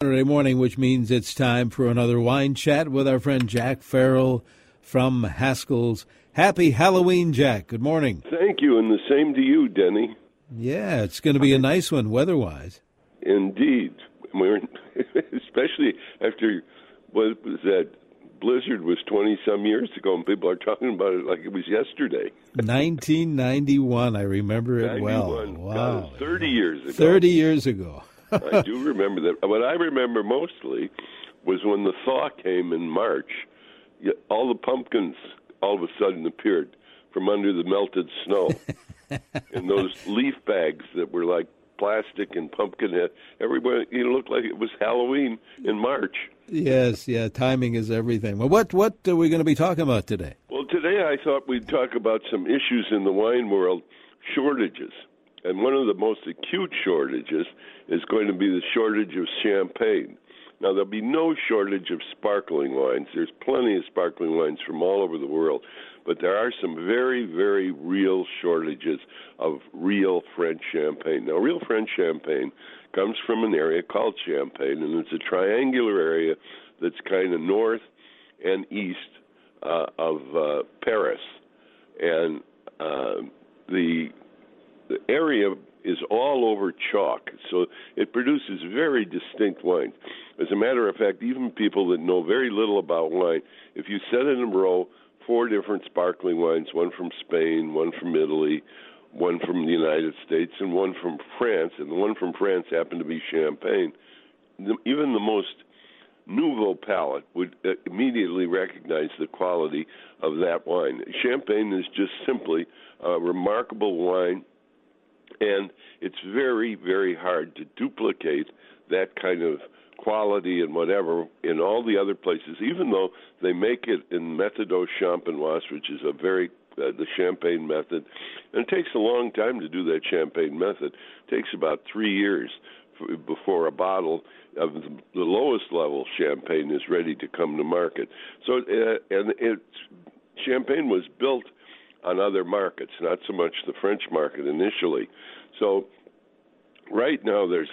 Saturday morning, which means it's time for another wine chat with our friend Jack Farrell from Haskell's. Happy Halloween, Jack. Good morning. Thank you, and the same to you, Denny. Yeah, it's going to be a nice one weather-wise. Indeed, we're especially after what was that blizzard was twenty some years ago, and people are talking about it like it was yesterday. 1991, I remember it well. Wow, God, thirty years ago. Thirty years ago. I do remember that. What I remember mostly was when the thaw came in March. All the pumpkins all of a sudden appeared from under the melted snow, and those leaf bags that were like plastic and pumpkin head. Everybody, it looked like it was Halloween in March. Yes, yeah, timing is everything. Well, what what are we going to be talking about today? Well, today I thought we'd talk about some issues in the wine world, shortages. And one of the most acute shortages is going to be the shortage of champagne. Now, there'll be no shortage of sparkling wines. There's plenty of sparkling wines from all over the world. But there are some very, very real shortages of real French champagne. Now, real French champagne comes from an area called Champagne, and it's a triangular area that's kind of north and east uh, of uh, Paris, and uh, the the area is all over chalk, so it produces very distinct wines. As a matter of fact, even people that know very little about wine, if you set in a row four different sparkling wines, one from Spain, one from Italy, one from the United States, and one from France, and the one from France happened to be Champagne, even the most nouveau palate would uh, immediately recognize the quality of that wine. Champagne is just simply a remarkable wine, and it's very, very hard to duplicate that kind of quality and whatever in all the other places, even though they make it in Méthode Champenoise, which is a very uh, the champagne method, and it takes a long time to do that champagne method. It takes about three years before a bottle of the the lowest level champagne is ready to come to market. So, uh, and it's champagne was built on other markets, not so much the French market initially. So, right now there's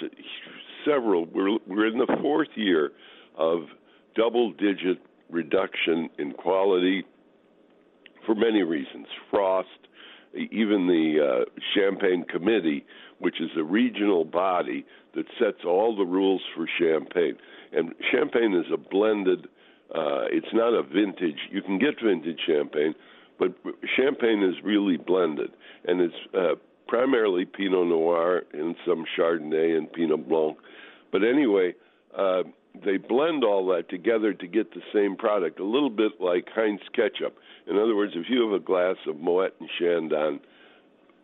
several. We're we're in the fourth year of double-digit reduction in quality for many reasons. Frost, even the uh, Champagne Committee, which is a regional body that sets all the rules for champagne. And champagne is a blended. Uh, it's not a vintage. You can get vintage champagne, but champagne is really blended, and it's uh, primarily Pinot Noir and some Chardonnay and Pinot Blanc. But anyway, uh, they blend all that together to get the same product, a little bit like Heinz ketchup. In other words, if you have a glass of Moet and Chandon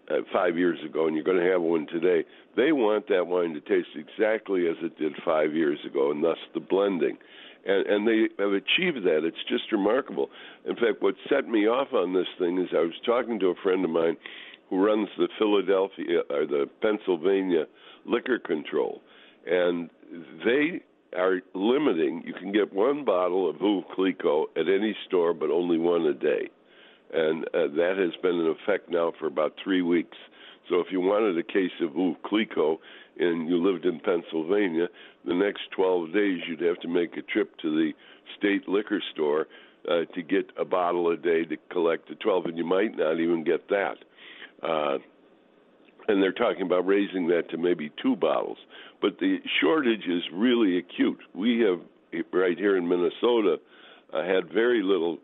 uh, five years ago and you're going to have one today, they want that wine to taste exactly as it did five years ago, and thus the blending. And, and they have achieved that. It's just remarkable. In fact, what set me off on this thing is I was talking to a friend of mine who runs the Philadelphia or the Pennsylvania Liquor Control, and they are limiting. You can get one bottle of Veuve Clicquot at any store, but only one a day, and uh, that has been in effect now for about three weeks. So if you wanted a case of Veuve Clicquot and you lived in Pennsylvania, the next 12 days you'd have to make a trip to the state liquor store uh, to get a bottle a day to collect the 12, and you might not even get that. Uh, and they're talking about raising that to maybe two bottles. But the shortage is really acute. We have right here in Minnesota uh, had very little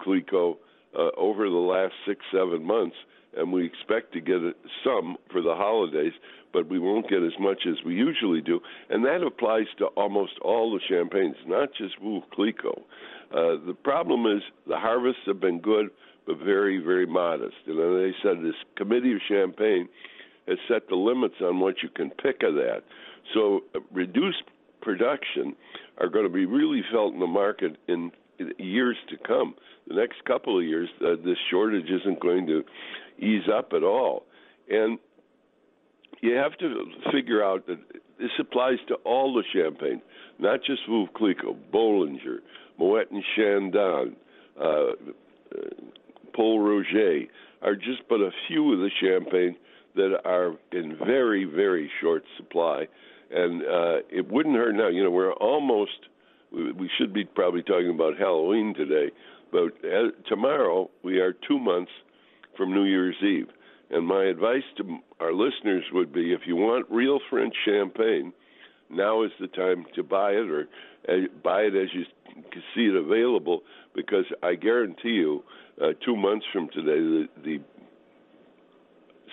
Clicquot uh, over the last six seven months, and we expect to get some for the holidays, but we won't get as much as we usually do. And that applies to almost all the champagnes, not just Veuve Clicquot. Uh, the problem is the harvests have been good, but very, very modest. And as they said, this committee of champagne has set the limits on what you can pick of that. So reduced production are going to be really felt in the market in years to come. The next couple of years, uh, this shortage isn't going to ease up at all. And you have to figure out that this applies to all the champagne, not just Veuve Clicquot, Bollinger, Moet and Chandon, uh, uh, Pol Roger are just but a few of the champagne that are in very, very short supply. and uh, it wouldn't hurt now. You know, we're almost. We should be probably talking about Halloween today, but uh, tomorrow we are two months from New Year's Eve. And my advice to our listeners would be if you want real French champagne, now is the time to buy it or uh, buy it as you see it available because I guarantee you, uh, two months from today, the, the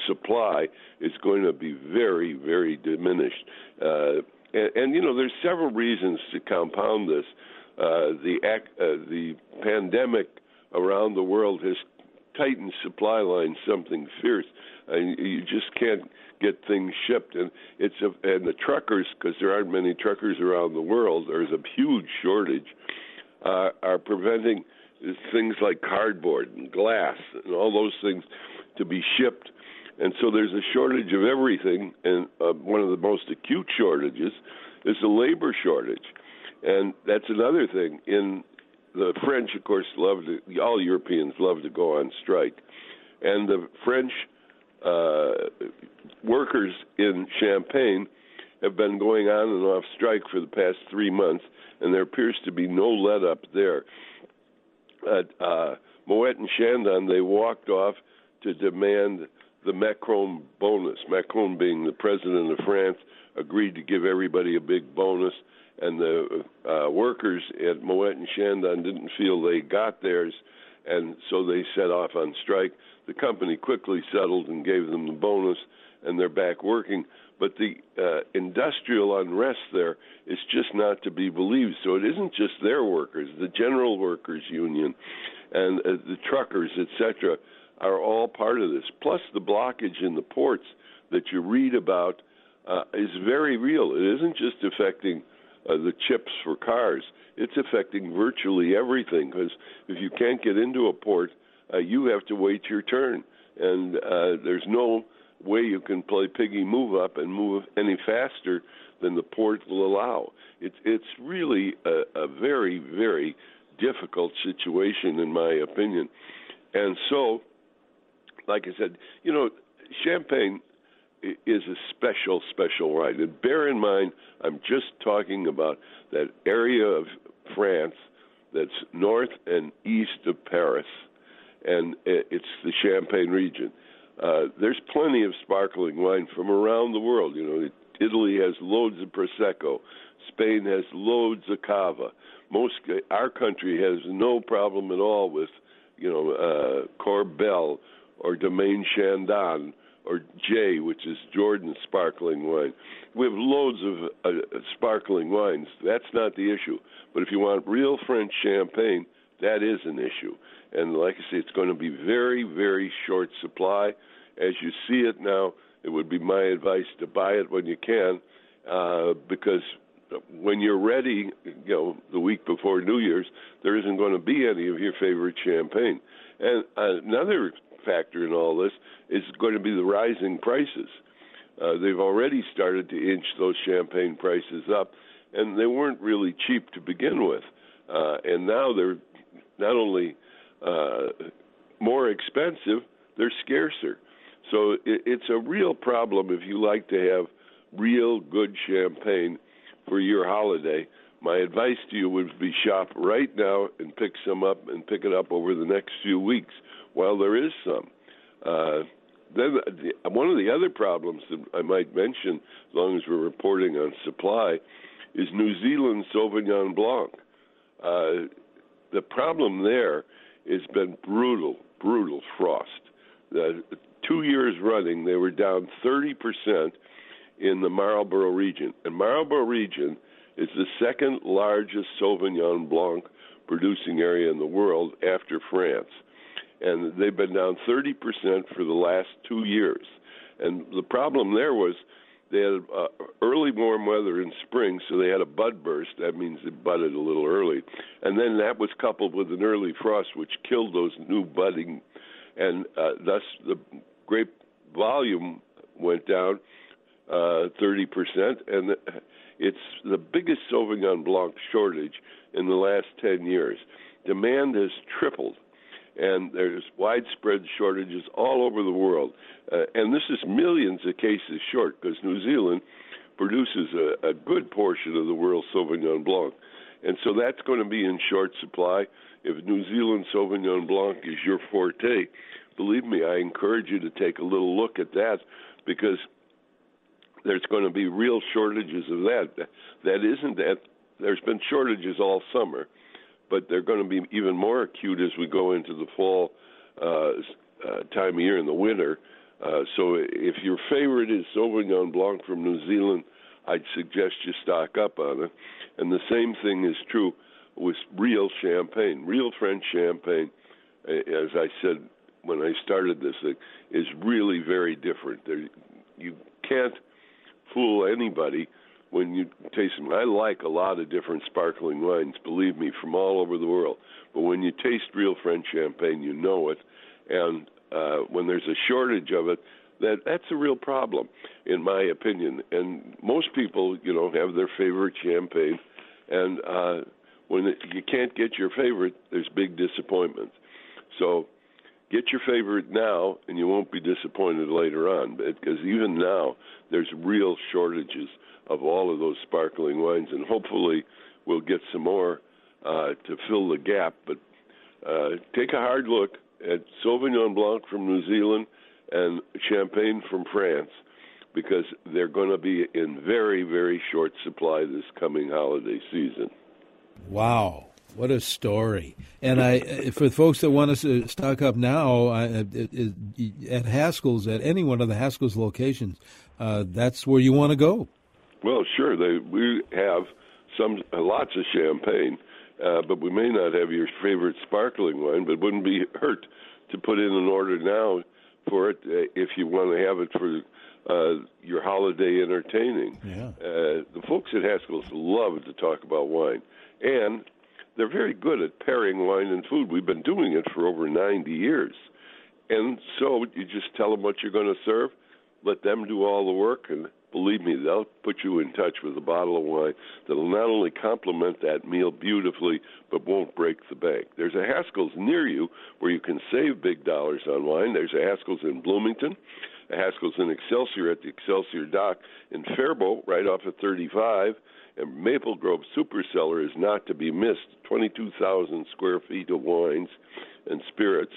supply is going to be very, very diminished. Uh, and, and, you know, there's several reasons to compound this. Uh, the uh, the pandemic around the world has tightened supply lines something fierce. And you just can't get things shipped, and it's a, and the truckers because there aren't many truckers around the world. There's a huge shortage. Uh, are preventing things like cardboard and glass and all those things to be shipped and so there's a shortage of everything, and uh, one of the most acute shortages is the labor shortage, and that's another thing. In the French, of course, love to. All Europeans love to go on strike, and the French uh, workers in Champagne have been going on and off strike for the past three months, and there appears to be no let up there. At uh, Moet and Chandon, they walked off to demand the Macron bonus. Macron, being the president of France, agreed to give everybody a big bonus, and the uh, workers at Moet and Chandon didn't feel they got theirs, and so they set off on strike. The company quickly settled and gave them the bonus, and they're back working. But the uh, industrial unrest there is just not to be believed. So it isn't just their workers, the general workers union, and uh, the truckers, etc are all part of this. Plus, the blockage in the ports that you read about uh, is very real. It isn't just affecting uh, the chips for cars, it's affecting virtually everything because if you can't get into a port, uh, you have to wait your turn. And uh, there's no way you can play piggy move up and move any faster than the port will allow. It's it's really a, a very very difficult situation in my opinion, and so like I said, you know, champagne is a special, special wine. And bear in mind, I'm just talking about that area of France that's north and east of Paris, and it's the Champagne region. Uh, there's plenty of sparkling wine from around the world. You know, Italy has loads of prosecco. Spain has loads of cava. Most our country has no problem at all with, you know, uh, Korbel or Domaine Chandon or J, which is Jordan sparkling wine. We have loads of uh, sparkling wines. That's not the issue. But if you want real French champagne, that is an issue. And like I say, it's going to be very, very short supply. As you see it now, it would be my advice to buy it when you can, uh, because when you're ready, you know, the week before New Year's, there isn't going to be any of your favorite champagne. And another factor in all this is going to be the rising prices. Uh, they've already started to inch those champagne prices up, and they weren't really cheap to begin with. Uh, and now they're not only uh, more expensive, they're scarcer. So it, it's a real problem if you like to have real good champagne for your holiday. My advice to you would be shop right now and pick some up and pick it up over the next few weeks well, there is some. Uh, then the, one of the other problems that I might mention, as long as we're reporting on supply, is New Zealand Sauvignon Blanc. Uh, the problem there has been brutal, brutal frost. Two years running, they were down 30% in the Marlborough region. And Marlborough region is the second largest Sauvignon Blanc producing area in the world after France and they've been down 30% for the last two years. And the problem there was they had uh, early warm weather in spring, so they had a bud burst. That means it budded a little early, and then that was coupled with an early frost, which killed those new budding, and uh, thus the grape volume went down uh, 30%, and it's the biggest Sauvignon Blanc shortage in the last 10 years. Demand has tripled and there's widespread shortages all over the world. Uh, and this is millions of cases short because New Zealand produces a, a good portion of the world's Sauvignon Blanc. And so that's going to be in short supply. If New Zealand Sauvignon Blanc is your forte, believe me, I encourage you to take a little look at that because there's going to be real shortages of that. That isn't that. There's been shortages all summer, but they're going to be even more acute as we go into the fall uh, uh, time of year in the winter. Uh, so if your favorite is Sauvignon Blanc from New Zealand, I'd suggest you stock up on it. And the same thing is true with real champagne. Real French champagne, as I said when I started this thing, is really very different. There, you can't fool anybody when you taste them. I like a lot of different sparkling wines, believe me, from all over the world. But when you taste real French champagne, you know it. And uh, when there's a shortage of it, that that's a real problem, in my opinion. And most people, you know, have their favorite champagne, and uh, when it, you can't get your favorite, there's big disappointment. So get your favorite now, and you won't be disappointed later on. Because even now, there's real shortages of all of those sparkling wines, and hopefully, we'll get some more uh, to fill the gap. But uh, take a hard look at Sauvignon Blanc from New Zealand and Champagne from France because they're going to be in very, very short supply this coming holiday season. Wow. What a story! And I, for folks that want to stock up now at Haskell's, at any one of the Haskell's locations, uh, that's where you want to go. Well, sure. They, we have some lots of champagne, uh, but we may not have your favorite sparkling wine. But it wouldn't be hurt to put in an order now for it uh, if you want to have it for uh, your holiday entertaining. Yeah. Uh, the folks at Haskell's love to talk about wine, and they're very good at pairing wine and food. We've been doing it for over 90 years. And so you just tell them what you're going to serve, let them do all the work, and believe me, they'll put you in touch with a bottle of wine that'll not only complement that meal beautifully, but won't break the bank. There's a Haskell's near you where you can save big dollars on wine. There's a Haskell's in Bloomington, Haskell's in Excelsior at the Excelsior Dock, in Faribault, right off of 35 and Maple Grove Super Cellar is not to be missed. 22,000 square feet of wines and spirits.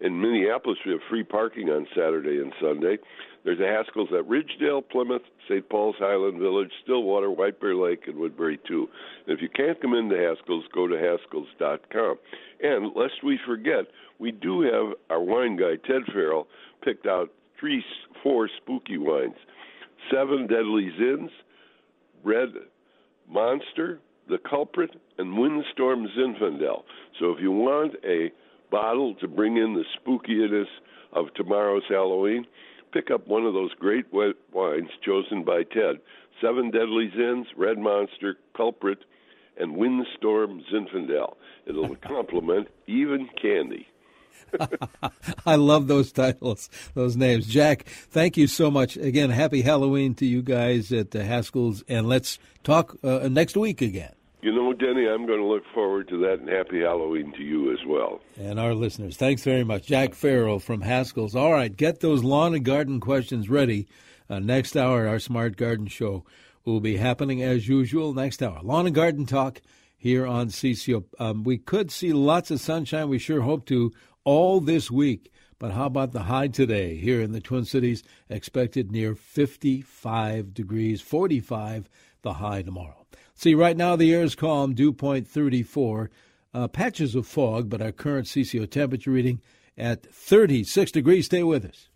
In Minneapolis, we have free parking on Saturday and Sunday. There's a Haskell's at Ridgedale, Plymouth, St. Paul's Highland Village, Stillwater, White Bear Lake, and Woodbury, too. And if you can't come into Haskell's, go to Haskells.com. And lest we forget, we do have our wine guy, Ted Farrell, picked out three, four spooky wines Seven Deadly Zins, Red Monster, The Culprit, and Windstorm Zinfandel. So if you want a bottle to bring in the spookiness of tomorrow's Halloween, pick up one of those great wines chosen by Ted. Seven Deadly Zins, Red Monster, Culprit, and Windstorm Zinfandel. It'll complement even candy. I love those titles, those names. Jack, thank you so much. Again, happy Halloween to you guys at the Haskell's, and let's talk uh, next week again. You know, Denny, I'm going to look forward to that, and happy Halloween to you as well. And our listeners. Thanks very much. Jack Farrell from Haskell's. All right, get those lawn and garden questions ready. Uh, next hour, our Smart Garden Show will be happening as usual next hour. Lawn and garden talk here on CCO. Um, we could see lots of sunshine. We sure hope to all this week. But how about the high today here in the Twin Cities? Expected near 55 degrees, 45 the high tomorrow. See, right now the air is calm, dew point 34. Uh, patches of fog, but our current CCO temperature reading at 36 degrees. Stay with us.